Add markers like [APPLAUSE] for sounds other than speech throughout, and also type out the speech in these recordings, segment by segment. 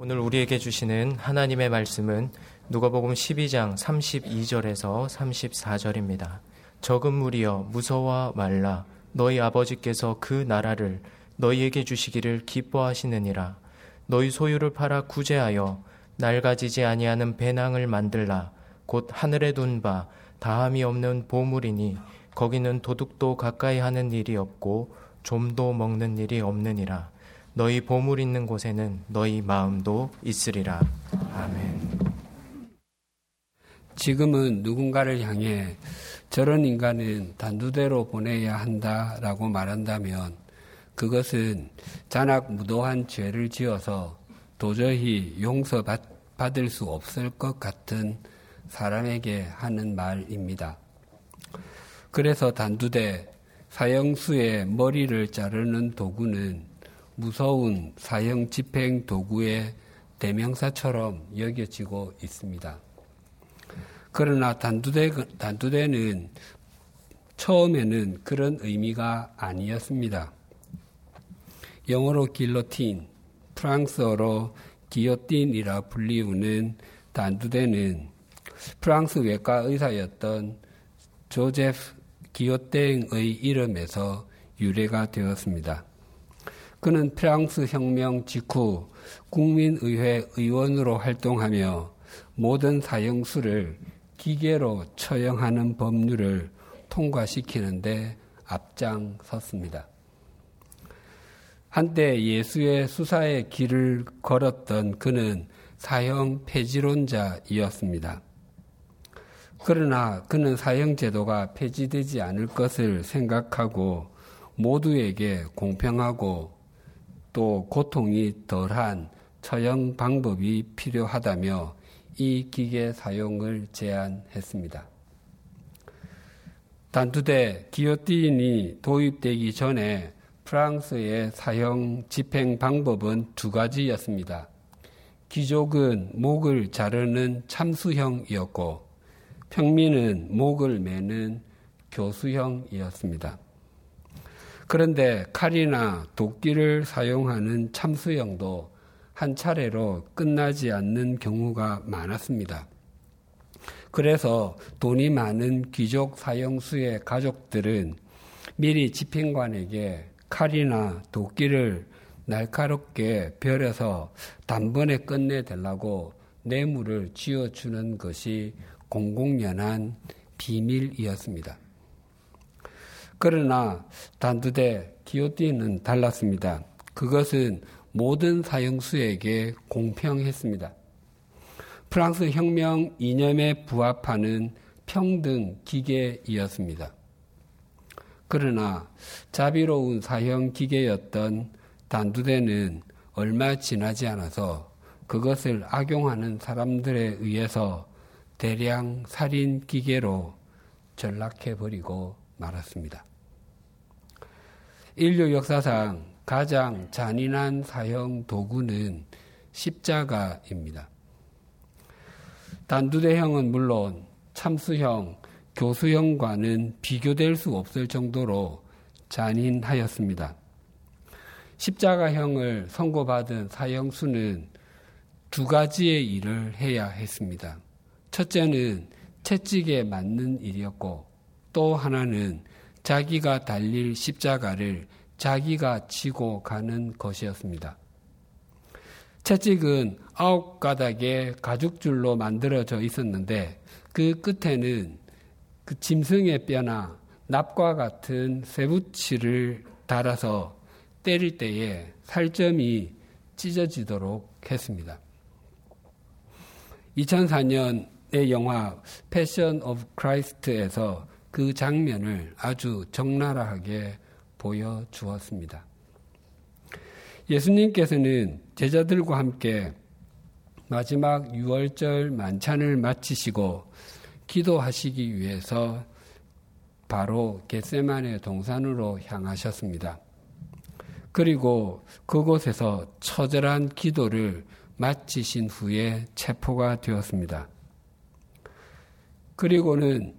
오늘 우리에게 주시는 하나님의 말씀은 누가복음 12장 32절에서 34절입니다. 적은 무리여 무서워 말라. 너희 아버지께서 그 나라를 너희에게 주시기를 기뻐하시느니라. 너희 소유를 팔아 구제하여 낡아지지 아니하는 배낭을 만들라. 곧 하늘에 둔 바 다함이 없는 보물이니 거기는 도둑도 가까이 하는 일이 없고 좀도 먹는 일이 없느니라 너희 보물 있는 곳에는 너희 마음도 있으리라. 아멘. 지금은 누군가를 향해 저런 인간은 단두대로 보내야 한다라고 말한다면 그것은 잔악 무도한 죄를 지어서 도저히 용서받을 수 없을 것 같은 사람에게 하는 말입니다. 그래서 단두대 사형수의 머리를 자르는 도구는 무서운 사형 집행 도구의 대명사처럼 여겨지고 있습니다. 그러나 단두대, 단두대는 처음에는 그런 의미가 아니었습니다. 영어로 길로틴, 프랑스어로 기요틴이라 불리우는 단두대는 프랑스 외과 의사였던 조제프 기요땡의 이름에서 유래가 되었습니다. 그는 프랑스 혁명 직후 국민의회 의원으로 활동하며 모든 사형수를 기계로 처형하는 법률을 통과시키는데 앞장섰습니다. 한때 예수의 수사의 길을 걸었던 그는 사형 폐지론자이었습니다. 그러나 그는 사형제도가 폐지되지 않을 것을 생각하고 모두에게 공평하고 또 고통이 덜한 처형 방법이 필요하다며 이 기계 사용을 제안했습니다. 단두대 기요틴이 도입되기 전에 프랑스의 사형 집행 방법은 두 가지였습니다. 귀족은 목을 자르는 참수형이었고 평민은 목을 매는 교수형이었습니다. 그런데 칼이나 도끼를 사용하는 참수형도 한 차례로 끝나지 않는 경우가 많았습니다. 그래서 돈이 많은 귀족 사형수의 가족들은 미리 집행관에게 칼이나 도끼를 날카롭게 벼려서 단번에 끝내달라고 뇌물을 쥐어주는 것이 공공연한 비밀이었습니다. 그러나 단두대 기요띠는 달랐습니다. 그것은 모든 사형수에게 공평했습니다. 프랑스 혁명 이념에 부합하는 평등 기계이었습니다. 그러나 자비로운 사형 기계였던 단두대는 얼마 지나지 않아서 그것을 악용하는 사람들에 의해서 대량 살인 기계로 전락해버리고 말았습니다. 인류 역사상 가장 잔인한 사형 도구는 십자가입니다. 단두대형은 물론 참수형, 교수형과는 비교될 수 없을 정도로 잔인하였습니다. 십자가형을 선고받은 사형수는 두 가지의 일을 해야 했습니다. 첫째는 채찍에 맞는 일이었고 또 하나는 자기가 달릴 십자가를 자기가 지고 가는 것이었습니다. 채찍은 아홉 가닥의 가죽줄로 만들어져 있었는데 그 끝에는 그 짐승의 뼈나 납과 같은 쇠붙이를 달아서 때릴 때에 살점이 찢어지도록 했습니다. 2004년의 영화 Passion of Christ에서 그 장면을 아주 적나라하게 보여주었습니다. 예수님께서는 제자들과 함께 마지막 6월절 만찬을 마치시고 기도하시기 위해서 바로 겟세만의 동산으로 향하셨습니다. 그리고 그곳에서 처절한 기도를 마치신 후에 체포가 되었습니다. 그리고는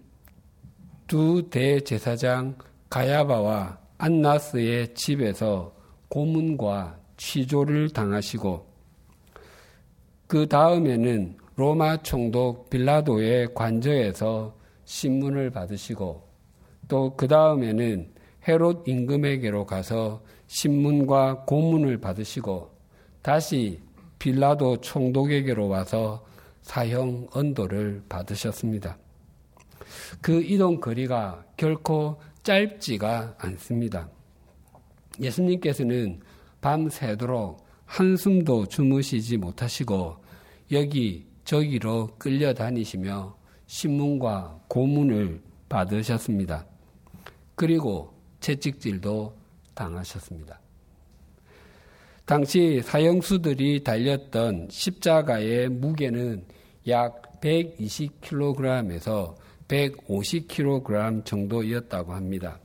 두 대제사장 가야바와 안나스의 집에서 고문과 취조를 당하시고 그 다음에는 로마 총독 빌라도의 관저에서 신문을 받으시고 또 그 다음에는 헤롯 임금에게로 가서 신문과 고문을 받으시고 다시 빌라도 총독에게로 와서 사형 언도를 받으셨습니다. 그 이동 거리가 결코 짧지가 않습니다. 예수님께서는 밤새도록 한숨도 주무시지 못하시고 여기 저기로 끌려다니시며 신문과 고문을 받으셨습니다. 그리고 채찍질도 당하셨습니다. 당시 사형수들이 달렸던 십자가의 무게는 약 120kg에서 150kg 정도였다고 합니다.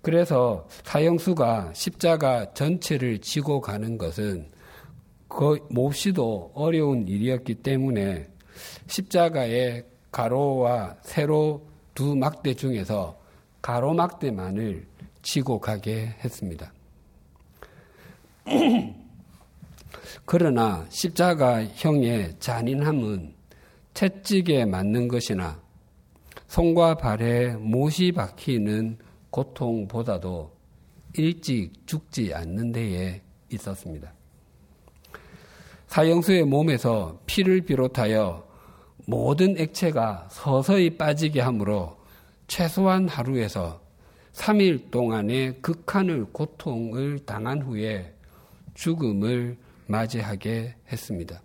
그래서 사형수가 십자가 전체를 지고 가는 것은 그 몹시도 어려운 일이었기 때문에 십자가의 가로와 세로 두 막대 중에서 가로 막대만을 지고 가게 했습니다. [CLEARS THROAT] 그러나 십자가형의 잔인함은 채찍에 맞는 것이나 손과 발에 못이 박히는 고통보다도 일찍 죽지 않는 데에 있었습니다. 사형수의 몸에서 피를 비롯하여 모든 액체가 서서히 빠지게 하므로 최소한 하루에서 3일 동안의 극한의 고통을 당한 후에 죽음을 맞이하게 했습니다.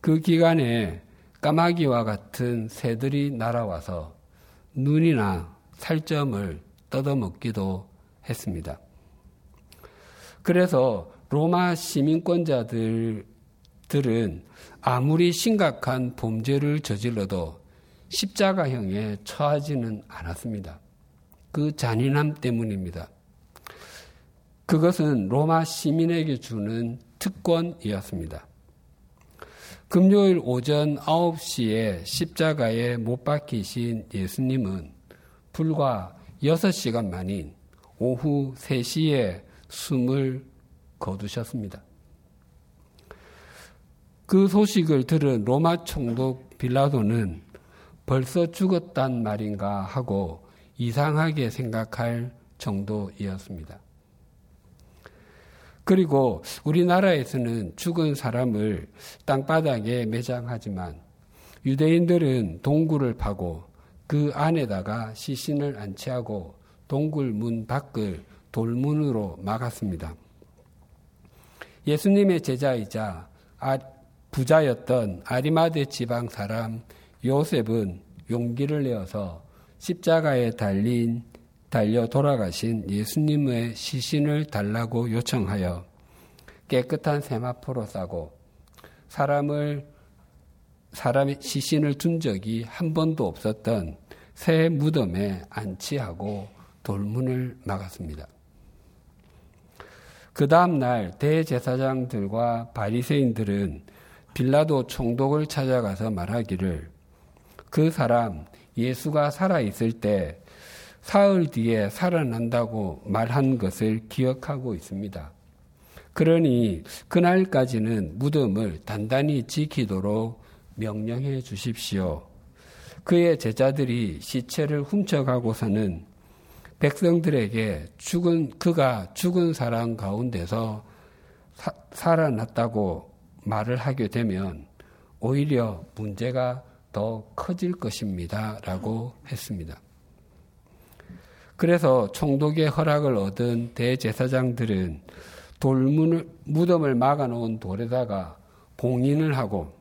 그 기간에 까마귀와 같은 새들이 날아와서 눈이나 살점을 뜯어먹기도 했습니다. 그래서 로마 시민권자들들은 아무리 심각한 범죄를 저질러도 십자가형에 처하지는 않았습니다. 그 잔인함 때문입니다. 그것은 로마 시민에게 주는 특권이었습니다. 금요일 오전 9시에 십자가에 못 박히신 예수님은 불과 6시간 만인 오후 3시에 숨을 거두셨습니다. 그 소식을 들은 로마 총독 빌라도는 벌써 죽었단 말인가 하고 이상하게 생각할 정도이었습니다. 그리고 우리나라에서는 죽은 사람을 땅바닥에 매장하지만 유대인들은 동굴을 파고 그 안에다가 시신을 안치하고 동굴 문 밖을 돌문으로 막았습니다. 예수님의 제자이자 아, 부자였던 아리마대 지방 사람 요셉은 용기를 내어서 십자가에 달린 달려 돌아가신 예수님의 시신을 달라고 요청하여 깨끗한 세마포로 싸고 사람을 사람의 시신을 둔 적이 한 번도 없었던 새 무덤에 안치하고 돌문을 막았습니다. 그 다음 날 대제사장들과 바리새인들은 빌라도 총독을 찾아가서 말하기를 그 사람 예수가 살아 있을 때 사흘 뒤에 살아난다고 말한 것을 기억하고 있습니다. 그러니 그날까지는 무덤을 단단히 지키도록 명령해 주십시오. 그의 제자들이 시체를 훔쳐가고서는 백성들에게 죽은 그가 죽은 사람 가운데서 사, 살아났다고 말을 하게 되면 오히려 문제가 더 커질 것입니다. 라고 했습니다. 그래서 총독의 허락을 얻은 대제사장들은 돌문을, 무덤을 막아놓은 돌에다가 봉인을 하고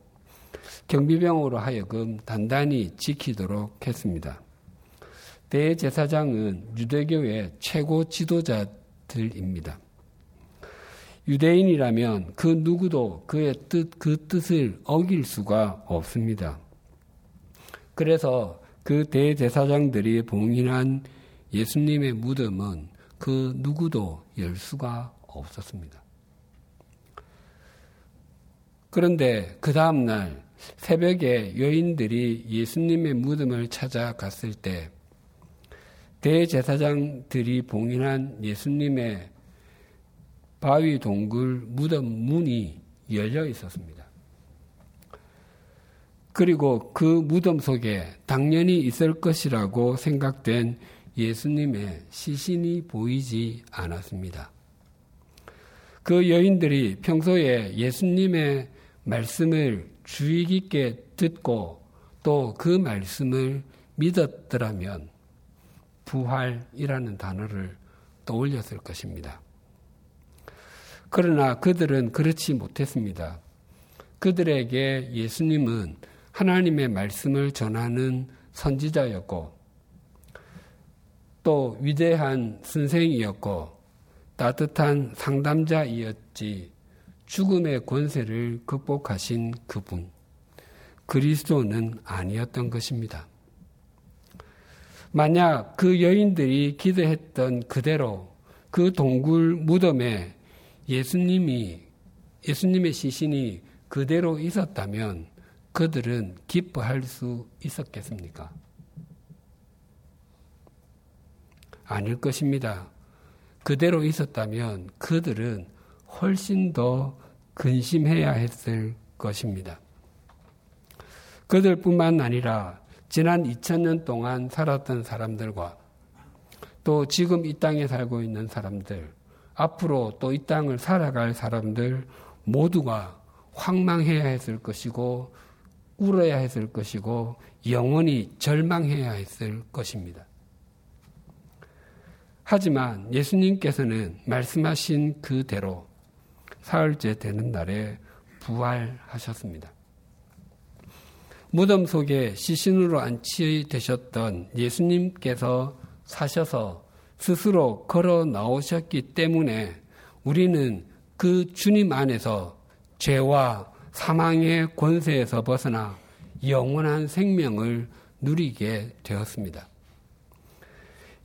경비병으로 하여금 단단히 지키도록 했습니다. 대제사장은 유대교의 최고 지도자들입니다. 유대인이라면 그 누구도 그의 뜻, 그 뜻을 어길 수가 없습니다. 그래서 그 대제사장들이 봉인한 예수님의 무덤은 그 누구도 열 수가 없었습니다. 그런데 그 다음날 새벽에 여인들이 예수님의 무덤을 찾아갔을 때 대제사장들이 봉인한 예수님의 바위 동굴 무덤 문이 열려 있었습니다. 그리고 그 무덤 속에 당연히 있을 것이라고 생각된 예수님의 시신이 보이지 않았습니다. 그 여인들이 평소에 예수님의 말씀을 주의 깊게 듣고 또 그 말씀을 믿었더라면 부활이라는 단어를 떠올렸을 것입니다. 그러나 그들은 그렇지 못했습니다. 그들에게 예수님은 하나님의 말씀을 전하는 선지자였고 또 위대한 선생이었고 따뜻한 상담자이었지 죽음의 권세를 극복하신 그분 그리스도는 아니었던 것입니다. 만약 그 여인들이 기도했던 그대로 그 동굴 무덤에 예수님이 예수님의 시신이 그대로 있었다면 그들은 기뻐할 수 있었겠습니까? 아닐 것입니다. 그대로 있었다면 그들은 훨씬 더 근심해야 했을 것입니다. 그들뿐만 아니라 지난 2000년 동안 살았던 사람들과 또 지금 이 땅에 살고 있는 사람들, 앞으로 또 이 땅을 살아갈 사람들 모두가 황망해야 했을 것이고 울어야 했을 것이고 영원히 절망해야 했을 것입니다. 하지만 예수님께서는 말씀하신 그대로 사흘째 되는 날에 부활하셨습니다. 무덤 속에 시신으로 안치되셨던 예수님께서 사셔서 스스로 걸어 나오셨기 때문에 우리는 그 주님 안에서 죄와 사망의 권세에서 벗어나 영원한 생명을 누리게 되었습니다.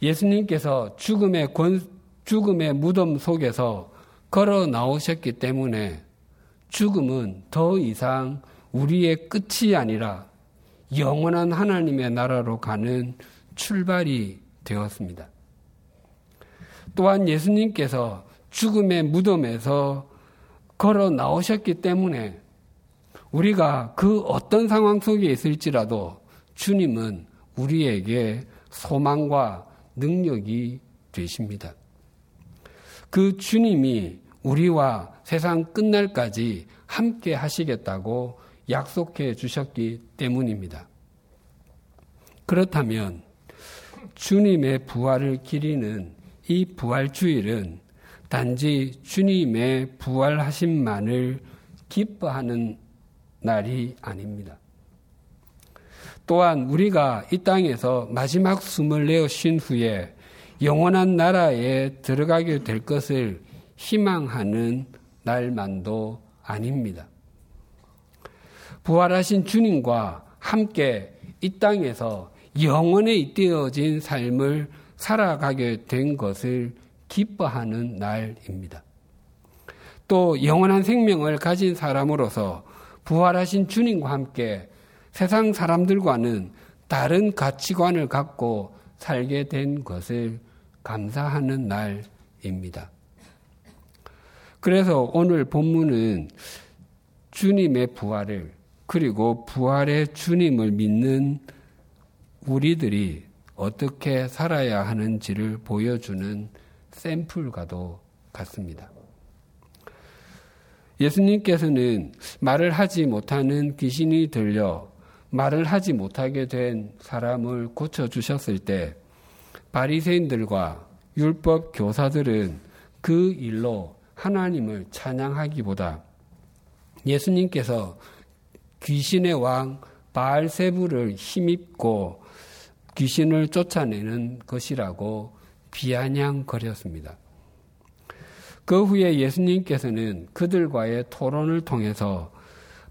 예수님께서 죽음의 권, 죽음의 무덤 속에서 걸어 나오셨기 때문에 죽음은 더 이상 우리의 끝이 아니라 영원한 하나님의 나라로 가는 출발이 되었습니다. 또한 예수님께서 죽음의 무덤에서 걸어 나오셨기 때문에 우리가 그 어떤 상황 속에 있을지라도 주님은 우리에게 소망과 능력이 되십니다. 그 주님이 우리와 세상 끝날까지 함께 하시겠다고 약속해 주셨기 때문입니다. 그렇다면 주님의 부활을 기리는 이 부활주일은 단지 주님의 부활하심만을 기뻐하는 날이 아닙니다. 또한 우리가 이 땅에서 마지막 숨을 내어 쉰 후에 영원한 나라에 들어가게 될 것을 희망하는 날만도 아닙니다. 부활하신 주님과 함께 이 땅에서 영원에 잇대어진 삶을 살아가게 된 것을 기뻐하는 날입니다. 또 영원한 생명을 가진 사람으로서 부활하신 주님과 함께 세상 사람들과는 다른 가치관을 갖고 살게 된 것을 감사하는 날입니다. 그래서 오늘 본문은 주님의 부활을 그리고 부활의 주님을 믿는 우리들이 어떻게 살아야 하는지를 보여주는 샘플과도 같습니다. 예수님께서는 말을 하지 못하는 귀신이 들려 말을 하지 못하게 된 사람을 고쳐 주셨을 때 바리새인들과 율법 교사들은 그 일로 하나님을 찬양하기보다 예수님께서 귀신의 왕 바알세부를 힘입고 귀신을 쫓아내는 것이라고 비아냥거렸습니다. 그 후에 예수님께서는 그들과의 토론을 통해서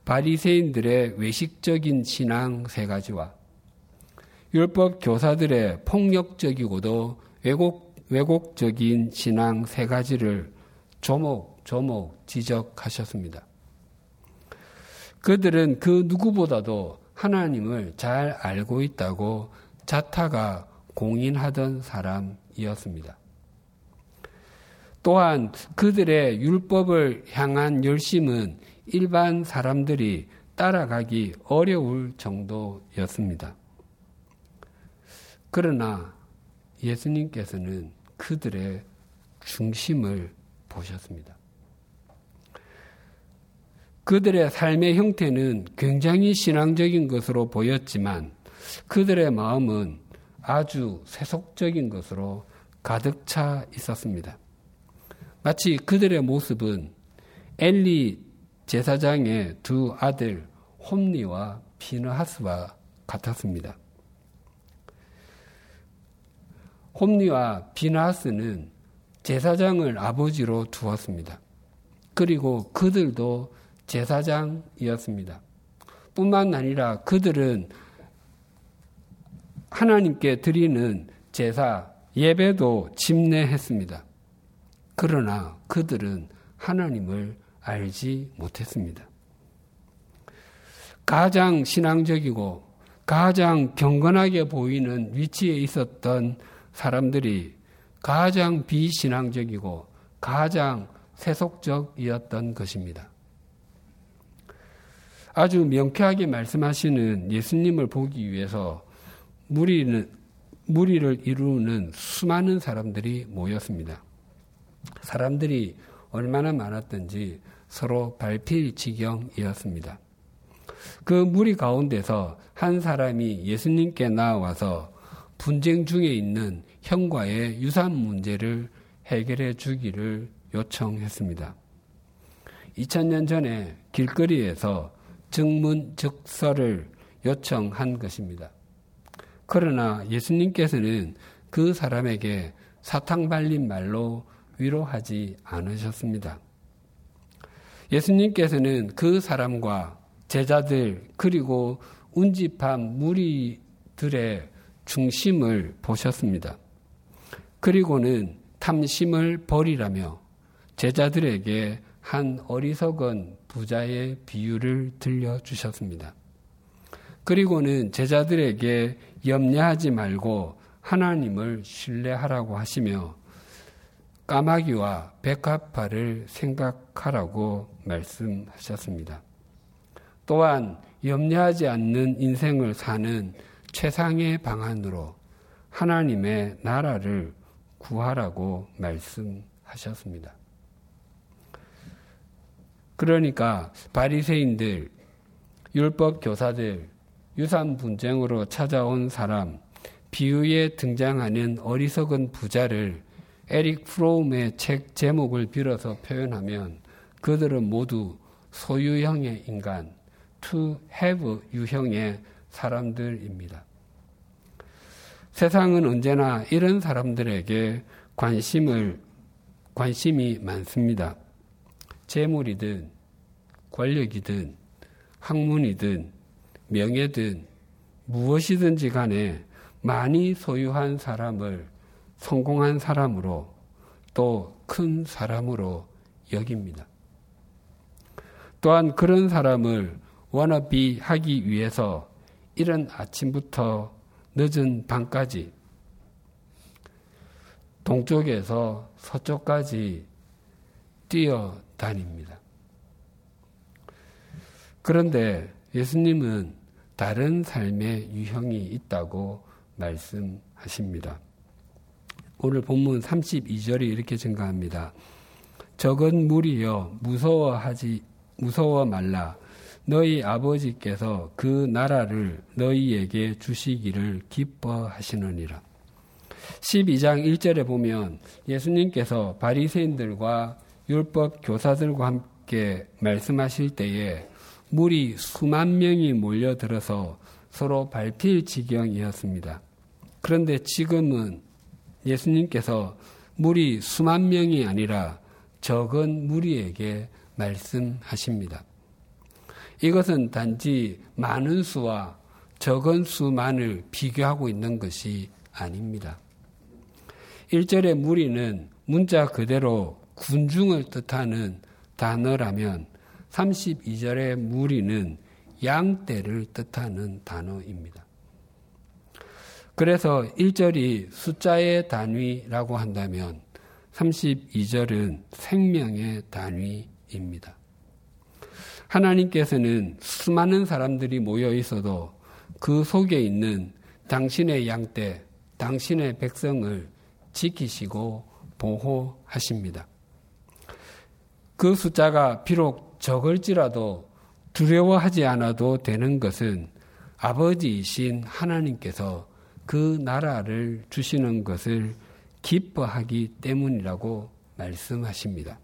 바리새인들의 외식적인 신앙 세 가지와 율법 교사들의 폭력적이고도 왜곡, 왜곡적인 신앙 세 가지를 조목 조목 지적하셨습니다. 그들은 그 누구보다도 하나님을 잘 알고 있다고 자타가 공인하던 사람이었습니다. 또한 그들의 율법을 향한 열심은 일반 사람들이 따라가기 어려울 정도였습니다. 그러나 예수님께서는 그들의 중심을 보셨습니다. 그들의 삶의 형태는 굉장히 신앙적인 것으로 보였지만 그들의 마음은 아주 세속적인 것으로 가득 차 있었습니다. 마치 그들의 모습은 엘리 제사장의 두 아들 홈리와 비느하스와 같았습니다. 홈리와 비나하스는 제사장을 아버지로 두었습니다. 그리고 그들도 제사장이었습니다. 뿐만 아니라 그들은 하나님께 드리는 제사, 예배도 집례했습니다. 그러나 그들은 하나님을 알지 못했습니다. 가장 신앙적이고 가장 경건하게 보이는 위치에 있었던 사람들이 가장 비신앙적이고 가장 세속적이었던 것입니다. 아주 명쾌하게 말씀하시는 예수님을 보기 위해서 무리는, 무리를 이루는 수많은 사람들이 모였습니다. 사람들이 얼마나 많았던지 서로 발필 지경이었습니다. 그 무리 가운데서 한 사람이 예수님께 나와서 분쟁 중에 있는 형과의 유산 문제를 해결해 주기를 요청했습니다. 2000년 전에 길거리에서 증문즉서를 요청한 것입니다. 그러나 예수님께서는 그 사람에게 사탕 발린 말로 위로하지 않으셨습니다. 예수님께서는 그 사람과 제자들 그리고 운집한 무리들의 중심을 보셨습니다. 그리고는 탐심을 버리라며 제자들에게 한 어리석은 부자의 비유를 들려주셨습니다. 그리고는 제자들에게 염려하지 말고 하나님을 신뢰하라고 하시며 까마귀와 백합화를 생각하라고 말씀하셨습니다. 또한 염려하지 않는 인생을 사는 최상의 방안으로 하나님의 나라를 구하라고 말씀하셨습니다. 그러니까 바리새인들, 율법 교사들, 유산 분쟁으로 찾아온 사람, 비유에 등장하는 어리석은 부자를 에릭 프로움의 책 제목을 빌어서 표현하면 그들은 모두 소유형의 인간, to have 유형의 사람들입니다. 세상은 언제나 이런 사람들에게 관심을, 관심이 많습니다. 재물이든, 권력이든, 학문이든, 명예든, 무엇이든지 간에 많이 소유한 사람을 성공한 사람으로 또 큰 사람으로 여깁니다. 또한 그런 사람을 워너비 하기 위해서 이른 아침부터 늦은 밤까지 동쪽에서 서쪽까지 뛰어다닙니다. 그런데 예수님은 다른 삶의 유형이 있다고 말씀하십니다. 오늘 본문 32절이 이렇게 증가합니다. 적은 무리여 무서워하지 무서워 말라 너희 아버지께서 그 나라를 너희에게 주시기를 기뻐하시느니라. 12장 1절에 보면 예수님께서 바리새인들과 율법 교사들과 함께 말씀하실 때에 물이 수만 명이 몰려들어서 서로 밟힐 지경이었습니다. 그런데 지금은 예수님께서 물이 수만 명이 아니라 적은 무리에게 말씀하십니다. 이것은 단지 많은 수와 적은 수만을 비교하고 있는 것이 아닙니다. 1절의 무리는 문자 그대로 군중을 뜻하는 단어라면 32절의 무리는 양떼를 뜻하는 단어입니다. 그래서 1절이 숫자의 단위라고 한다면 32절은 생명의 단위입니다. 하나님께서는 수많은 사람들이 모여 있어도 그 속에 있는 당신의 양떼, 당신의 백성을 지키시고 보호하십니다. 그 숫자가 비록 적을지라도 두려워하지 않아도 되는 것은 아버지이신 하나님께서 그 나라를 주시는 것을 기뻐하기 때문이라고 말씀하십니다.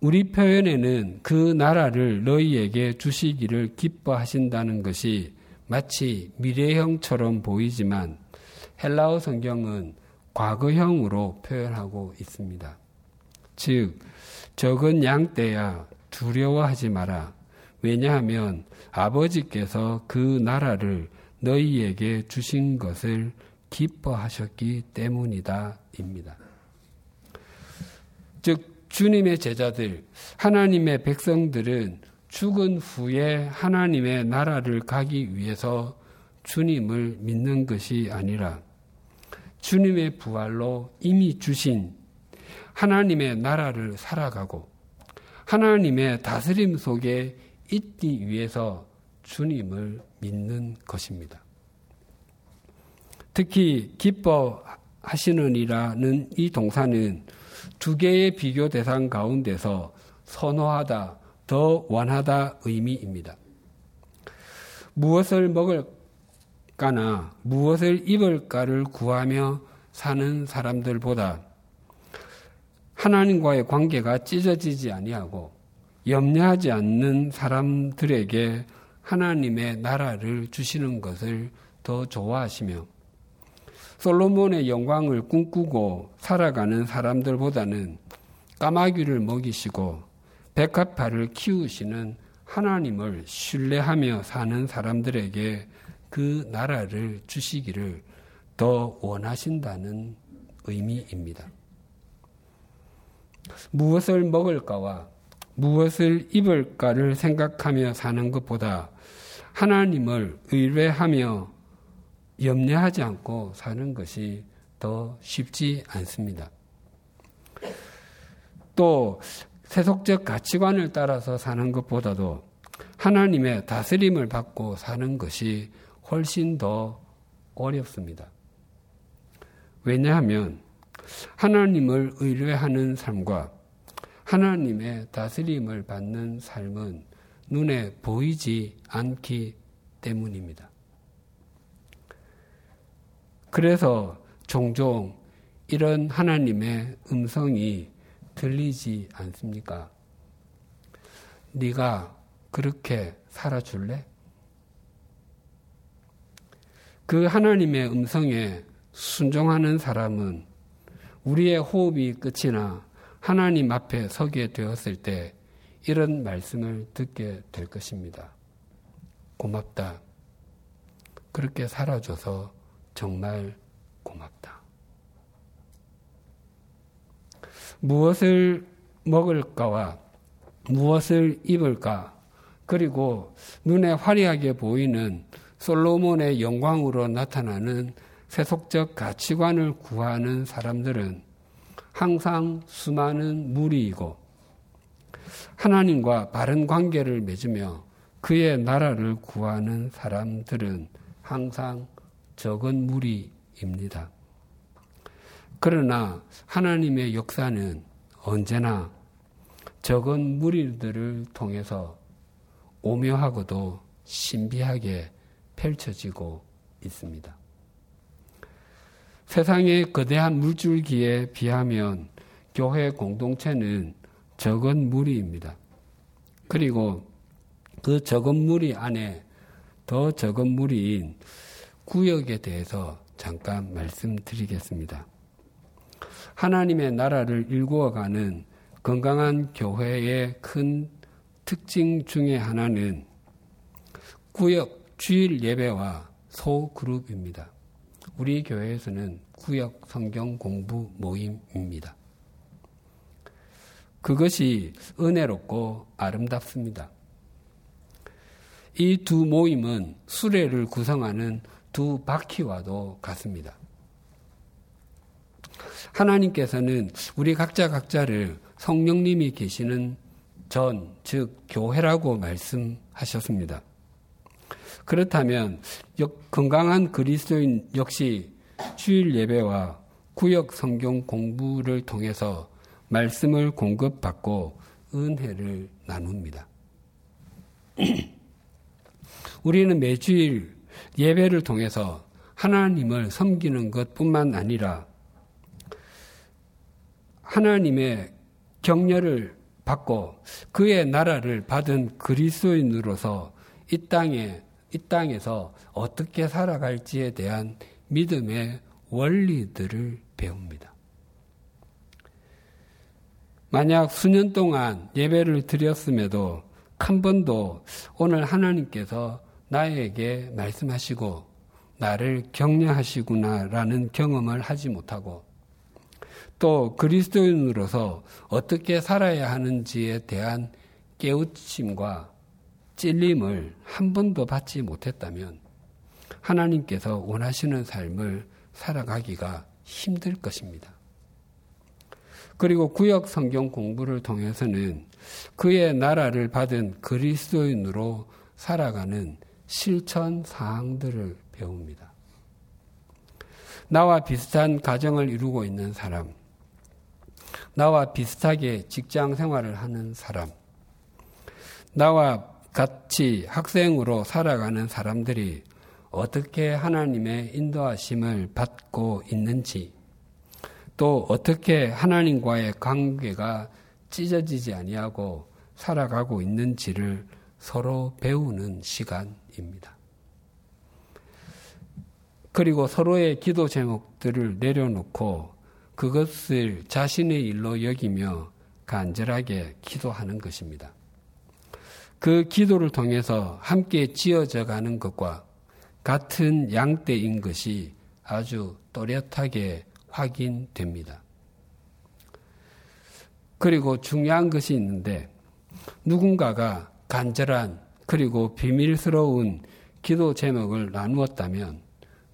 우리 표현에는 그 나라를 너희에게 주시기를 기뻐하신다는 것이 마치 미래형처럼 보이지만 헬라어 성경은 과거형으로 표현하고 있습니다. 즉, 적은 양 떼야 두려워하지 마라. 왜냐하면 아버지께서 그 나라를 너희에게 주신 것을 기뻐하셨기 때문이다. 입니다. 즉, 주님의 제자들, 하나님의 백성들은 죽은 후에 하나님의 나라를 가기 위해서 주님을 믿는 것이 아니라 주님의 부활로 이미 주신 하나님의 나라를 살아가고 하나님의 다스림 속에 있기 위해서 주님을 믿는 것입니다. 특히 기뻐하시는이라는 이 동사는 두 개의 비교 대상 가운데서 선호하다, 더 원하다 의미입니다. 무엇을 먹을까나 무엇을 입을까를 구하며 사는 사람들보다 하나님과의 관계가 찢어지지 아니하고 염려하지 않는 사람들에게 하나님의 나라를 주시는 것을 더 좋아하시며 솔로몬의 영광을 꿈꾸고 살아가는 사람들보다는 까마귀를 먹이시고 백합화를 키우시는 하나님을 신뢰하며 사는 사람들에게 그 나라를 주시기를 더 원하신다는 의미입니다. 무엇을 먹을까와 무엇을 입을까를 생각하며 사는 것보다 하나님을 의뢰하며 염려하지 않고 사는 것이 더 쉽지 않습니다. 또 세속적 가치관을 따라서 사는 것보다도 하나님의 다스림을 받고 사는 것이 훨씬 더 어렵습니다. 왜냐하면 하나님을 의뢰하는 삶과 하나님의 다스림을 받는 삶은 눈에 보이지 않기 때문입니다. 그래서 종종 이런 하나님의 음성이 들리지 않습니까? 네가 그렇게 살아줄래? 그 하나님의 음성에 순종하는 사람은 우리의 호흡이 끝이나 하나님 앞에 서게 되었을 때 이런 말씀을 듣게 될 것입니다. 고맙다. 그렇게 살아줘서 정말 고맙다. 무엇을 먹을까와 무엇을 입을까, 그리고 눈에 화려하게 보이는 솔로몬의 영광으로 나타나는 세속적 가치관을 구하는 사람들은 항상 수많은 무리이고 하나님과 바른 관계를 맺으며 그의 나라를 구하는 사람들은 항상 적은 무리입니다. 그러나 하나님의 역사는 언제나 적은 무리들을 통해서 오묘하고도 신비하게 펼쳐지고 있습니다. 세상의 거대한 물줄기에 비하면 교회 공동체는 적은 무리입니다. 그리고 그 적은 무리 안에 더 적은 무리인 구역에 대해서 잠깐 말씀드리겠습니다. 하나님의 나라를 일구어가는 건강한 교회의 큰 특징 중의 하나는 구역 주일 예배와 소그룹입니다. 우리 교회에서는 구역 성경 공부 모임입니다. 그것이 은혜롭고 아름답습니다. 이 두 모임은 수레를 구성하는 두 바퀴와도 같습니다. 하나님께서는 우리 각자 각자를 성령님이 계시는 전, 즉 교회라고 말씀하셨습니다. 그렇다면 건강한 그리스도인 역시 주일 예배와 구역 성경 공부를 통해서 말씀을 공급받고 은혜를 나눕니다. [CLEARS THROAT] 우리는 매주일 예배를 통해서 하나님을 섬기는 것 뿐만 아니라 하나님의 격려를 받고 그의 나라를 받은 그리스도인으로서 이 땅에 이 땅에서 어떻게 살아갈지에 대한 믿음의 원리들을 배웁니다. 만약 수년 동안 예배를 드렸음에도 한 번도 오늘 하나님께서 나에게 말씀하시고 나를 격려하시구나라는 경험을 하지 못하고 또 그리스도인으로서 어떻게 살아야 하는지에 대한 깨우침과 찔림을 한 번도 받지 못했다면 하나님께서 원하시는 삶을 살아가기가 힘들 것입니다. 그리고 구역 성경 공부를 통해서는 그의 나라를 받은 그리스도인으로 살아가는 실천 사항들을 배웁니다. 나와 비슷한 가정을 이루고 있는 사람, 나와 비슷하게 직장 생활을 하는 사람, 나와 같이 학생으로 살아가는 사람들이 어떻게 하나님의 인도하심을 받고 있는지, 또 어떻게 하나님과의 관계가 찢어지지 아니하고 살아가고 있는지를 서로 배우는 시간입니다. 그리고 서로의 기도 제목들을 내려놓고 그것을 자신의 일로 여기며 간절하게 기도하는 것입니다. 그 기도를 통해서 함께 지어져 가는 것과 같은 양떼인 것이 아주 또렷하게 확인됩니다. 그리고 중요한 것이 있는데 누군가가 간절한 그리고 비밀스러운 기도 제목을 나누었다면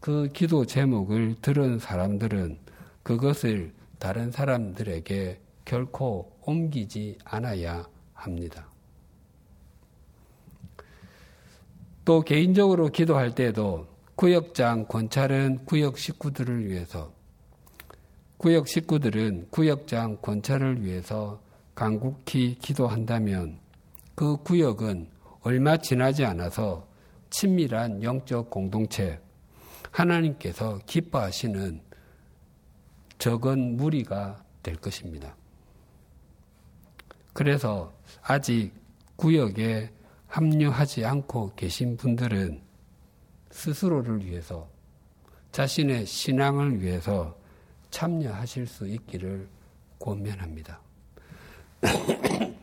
그 기도 제목을 들은 사람들은 그것을 다른 사람들에게 결코 옮기지 않아야 합니다. 또 개인적으로 기도할 때도 구역장 권찰은 구역 식구들을 위해서 구역 식구들은 구역장 권찰을 위해서 간곡히 기도한다면 그 구역은 얼마 지나지 않아서 친밀한 영적 공동체, 하나님께서 기뻐하시는 적은 무리가 될 것입니다. 그래서 아직 구역에 합류하지 않고 계신 분들은 스스로를 위해서 자신의 신앙을 위해서 참여하실 수 있기를 권면합니다. [COUGHS]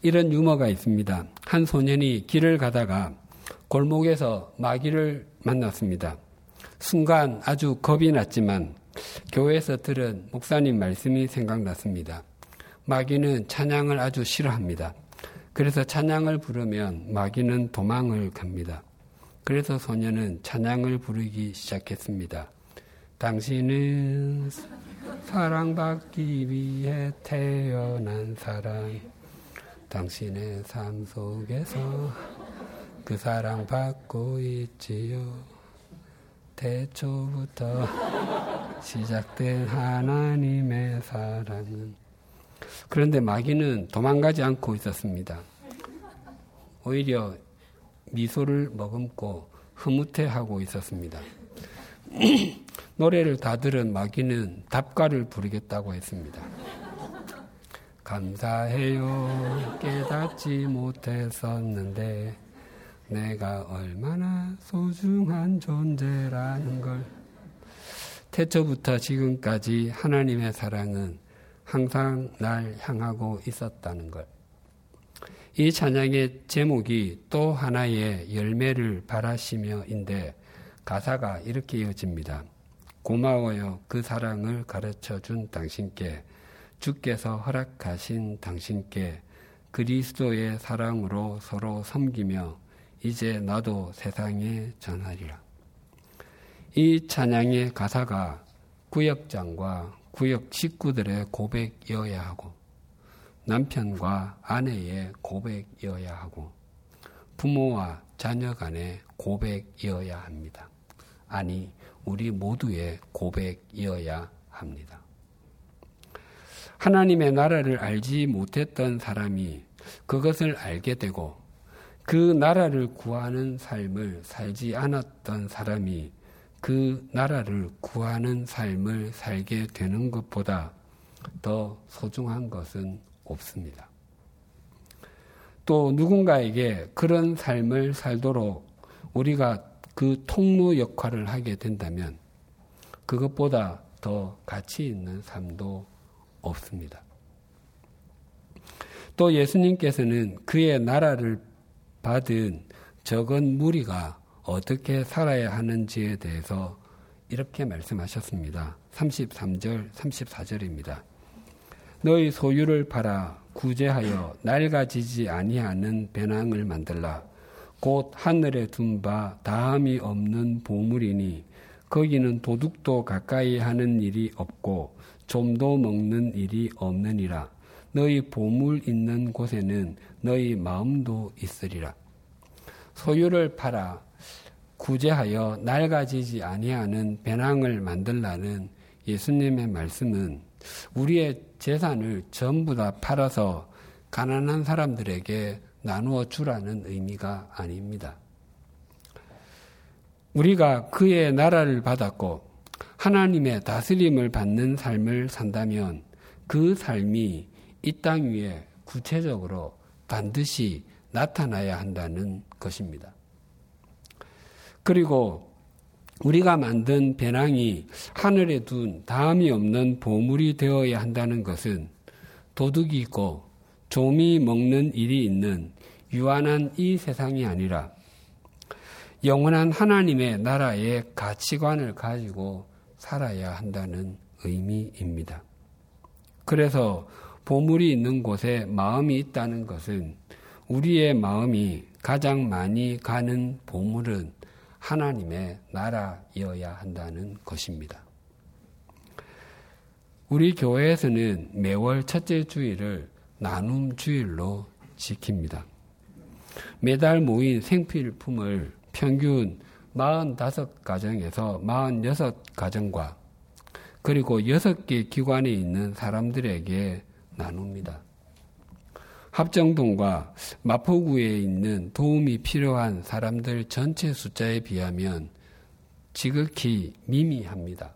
이런 유머가 있습니다. 한 소년이 길을 가다가 골목에서 마귀를 만났습니다. 순간 아주 겁이 났지만 교회에서 들은 목사님 말씀이 생각났습니다. 마귀는 찬양을 아주 싫어합니다. 그래서 찬양을 부르면 마귀는 도망을 갑니다. 그래서 소년은 찬양을 부르기 시작했습니다. 당신은 사랑받기 위해 태어난 사람. 당신의 삶 속에서 그 사랑 받고 있지요. 대초부터 시작된 하나님의 사랑은 그런데 마귀는 도망가지 않고 있었습니다. 오히려 미소를 머금고 흐뭇해하고 있었습니다. [CLEARS THROAT] 노래를 다 들은 마귀는 답가를 부르겠다고 했습니다. 감사해요. 깨닫지 못했었는데 내가 얼마나 소중한 존재라는 걸. 태초부터 지금까지 하나님의 사랑은 항상 날 향하고 있었다는 것. 이 찬양의 제목이 또 하나의 열매를 바라시며인데 가사가 이렇게 이어집니다. 고마워요. 그 사랑을 가르쳐 준 당신께 주께서 허락하신 당신께 그리스도의 사랑으로 서로 섬기며 이제 나도 세상에 전하리라. 이 찬양의 가사가 구역장과 구역 식구들의 고백이어야 하고 남편과 아내의 고백이어야 하고 부모와 자녀 간의 고백이어야 합니다. 아니, 우리 모두의 고백이어야 합니다. 하나님의 나라를 알지 못했던 사람이 그것을 알게 되고 그 나라를 구하는 삶을 살지 않았던 사람이 그 나라를 구하는 삶을 살게 되는 것보다 더 소중한 것은 없습니다. 또 누군가에게 그런 삶을 살도록 우리가 그 통로 역할을 하게 된다면 그것보다 더 가치 있는 삶도 없습니다. 또 예수님께서는 그의 나라를 받은 적은 무리가 어떻게 살아야 하는지에 대해서 이렇게 말씀하셨습니다. 33절, 34절입니다. 너희 소유를 팔아 구제하여 낡아지지 아니하는 배낭을 만들라. 곧 하늘에 둔 바 다함이 없는 보물이니 거기는 도둑도 가까이 하는 일이 없고 좀도 먹는 일이 없느니라. 너희 보물 있는 곳에는 너희 마음도 있으리라. 소유를 팔아 구제하여 낡아지지 아니하는 배낭을 만들라는 예수님의 말씀은 우리의 재산을 전부 다 팔아서 가난한 사람들에게 나누어 주라는 의미가 아닙니다. 우리가 그의 나라를 받았고 하나님의 다스림을 받는 삶을 산다면 그 삶이 이 땅 위에 구체적으로 반드시 나타나야 한다는 것입니다. 그리고 우리가 만든 배낭이 하늘에 둔 다음이 없는 보물이 되어야 한다는 것은 도둑이 있고 좀이 먹는 일이 있는 유한한 이 세상이 아니라 영원한 하나님의 나라의 가치관을 가지고 살아야 한다는 의미입니다. 그래서 보물이 있는 곳에 마음이 있다는 것은 우리의 마음이 가장 많이 가는 보물은 하나님의 나라여야 한다는 것입니다. 우리 교회에서는 매월 첫째 주일을 나눔 주일로 지킵니다. 매달 모인 생필품을 평균 45가정에서 46가정과 그리고 6개 기관에 있는 사람들에게 나눕니다. 합정동과 마포구에 있는 도움이 필요한 사람들 전체 숫자에 비하면 지극히 미미합니다.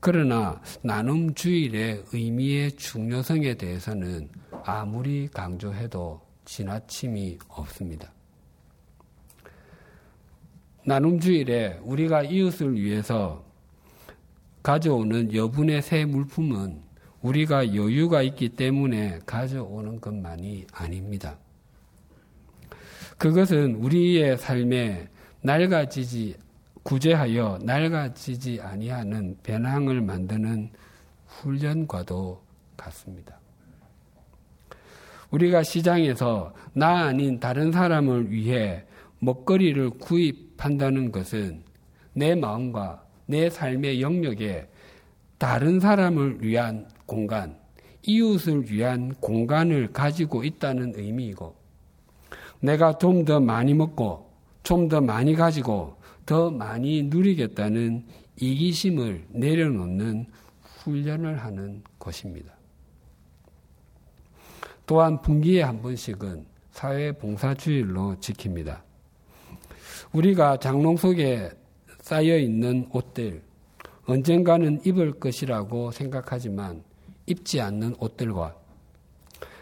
그러나 나눔 주일의 의미의 중요성에 대해서는 아무리 강조해도 지나침이 없습니다. 나눔 주일에 우리가 이웃을 위해서 가져오는 여분의 새 물품은 우리가 여유가 있기 때문에 가져오는 것만이 아닙니다. 그것은 우리의 삶에 낡아지지 구제하여 낡아지지 아니하는 배낭을 만드는 훈련과도 같습니다. 우리가 시장에서 나 아닌 다른 사람을 위해 먹거리를 구입한다는 것은 내 마음과 내 삶의 영역에 다른 사람을 위한 공간, 이웃을 위한 공간을 가지고 있다는 의미이고, 내가 좀 더 많이 먹고, 좀 더 많이 가지고, 더 많이 누리겠다는 이기심을 내려놓는 훈련을 하는 것입니다. 또한 분기에 한 번씩은 사회 봉사주일로 지킵니다. 우리가 장롱 속에 쌓여 있는 옷들, 언젠가는 입을 것이라고 생각하지만 입지 않는 옷들과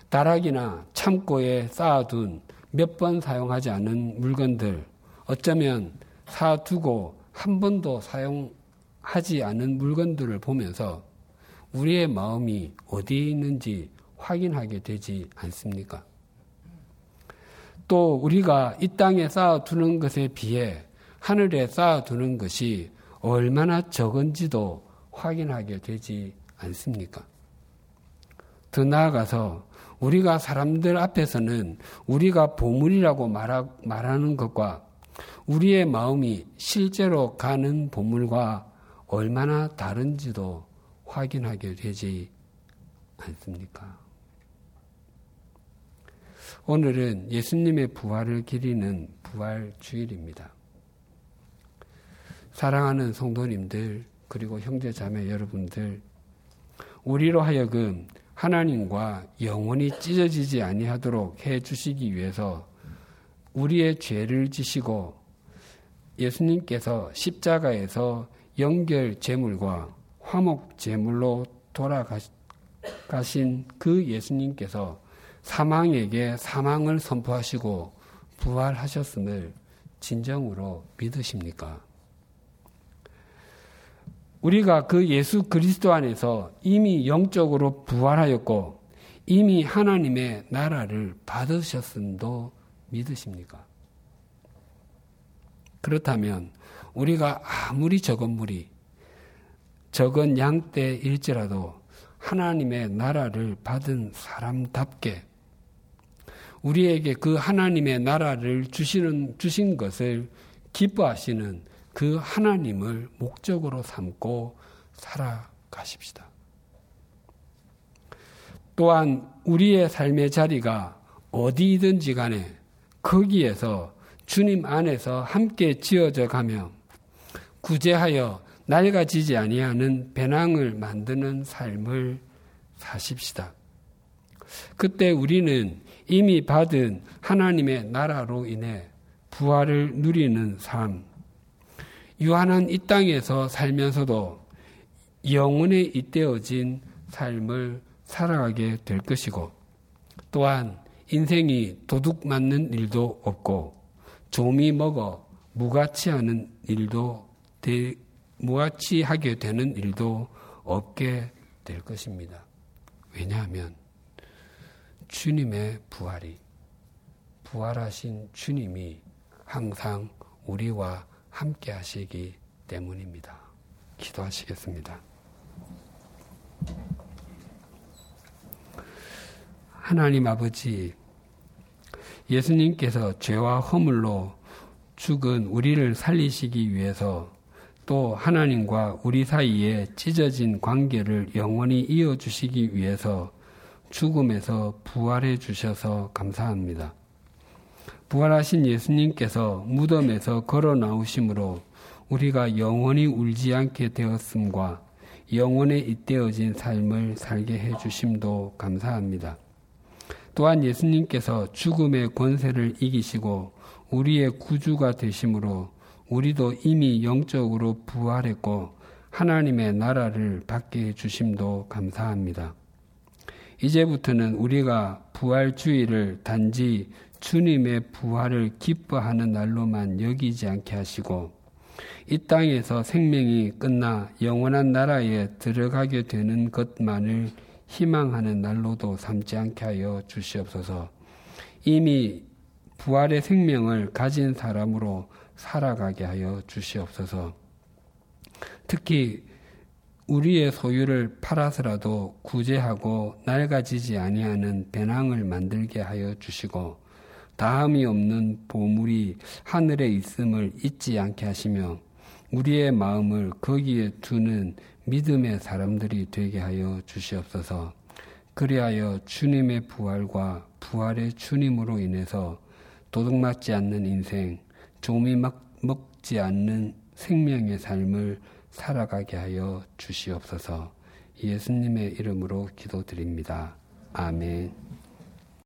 다락이나 창고에 쌓아둔 몇 번 사용하지 않은 물건들, 어쩌면 사두고 한 번도 사용하지 않은 물건들을 보면서 우리의 마음이 어디에 있는지 확인하게 되지 않습니까? 또 우리가 이 땅에 쌓아두는 것에 비해 하늘에 쌓아두는 것이 얼마나 적은지도 확인하게 되지 않습니까? 더 나아가서 우리가 사람들 앞에서는 우리가 보물이라고 말하, 말하는 것과 우리의 마음이 실제로 가는 보물과 얼마나 다른지도 확인하게 되지 않습니까? 오늘은 예수님의 부활을 기리는 부활 주일입니다. 사랑하는 성도님들, 그리고 형제 자매 여러분들, 우리로 하여금 하나님과 영원히 찢어지지 아니하도록 해 주시기 위해서 우리의 죄를 지시고 예수님께서 십자가에서 연결 제물과 화목 제물로 돌아가신 그 예수님께서 사망에게 사망을 선포하시고 부활하셨음을 진정으로 믿으십니까? 우리가 그 예수 그리스도 안에서 이미 영적으로 부활하였고 이미 하나님의 나라를 받으셨음도 믿으십니까? 그렇다면 우리가 아무리 적은 무리, 적은 양떼일지라도 하나님의 나라를 받은 사람답게 우리에게 그 하나님의 나라를 주시는, 주신 것을 기뻐하시는 그 하나님을 목적으로 삼고 살아가십시다. 또한 우리의 삶의 자리가 어디든지 간에 거기에서 주님 안에서 함께 지어져 가며 구제하여 낡아지지 아니하는 배낭을 만드는 삶을 사십시다. 그때 우리는 이미 받은 하나님의 나라로 인해 부활을 누리는 삶, 유한한 이 땅에서 살면서도 영원에 잇대어진 삶을 살아가게 될 것이고, 또한 인생이 도둑 맞는 일도 없고, 좀이 먹어 무가치하는 일도 되, 무가치하게 되는 일도 없게 될 것입니다. 왜냐하면 주님의 부활이 부활하신 주님이 항상 우리와 함께 하시기 때문입니다. 기도하시겠습니다. 하나님 아버지, 예수님께서 죄와 허물로 죽은 우리를 살리시기 위해서 또 하나님과 우리 사이에 찢어진 관계를 영원히 이어주시기 위해서 죽음에서 부활해 주셔서 감사합니다. 부활하신 예수님께서 무덤에서 걸어 나오심으로 우리가 영원히 울지 않게 되었음과 영원에 잇대어진 삶을 살게 해 주심도 감사합니다. 또한 예수님께서 죽음의 권세를 이기시고 우리의 구주가 되심으로 우리도 이미 영적으로 부활했고 하나님의 나라를 받게 해 주심도 감사합니다. 이제부터는 우리가 부활주의를 단지 주님의 부활을 기뻐하는 날로만 여기지 않게 하시고 이 땅에서 생명이 끝나 영원한 나라에 들어가게 되는 것만을 희망하는 날로도 삼지 않게 하여 주시옵소서. 이미 부활의 생명을 가진 사람으로 살아가게 하여 주시옵소서. 특히 우리의 소유를 팔아서라도 구제하고 낡아지지 아니하는 배낭을 만들게 하여 주시고 다음이 없는 보물이 하늘에 있음을 잊지 않게 하시며 우리의 마음을 거기에 두는 믿음의 사람들이 되게 하여 주시옵소서. 그리하여 주님의 부활과 부활의 주님으로 인해서 도둑맞지 않는 인생, 조미 먹지 않는 생명의 삶을 살아가게 하여 주시옵소서. 예수님의 이름으로 기도드립니다. 아멘.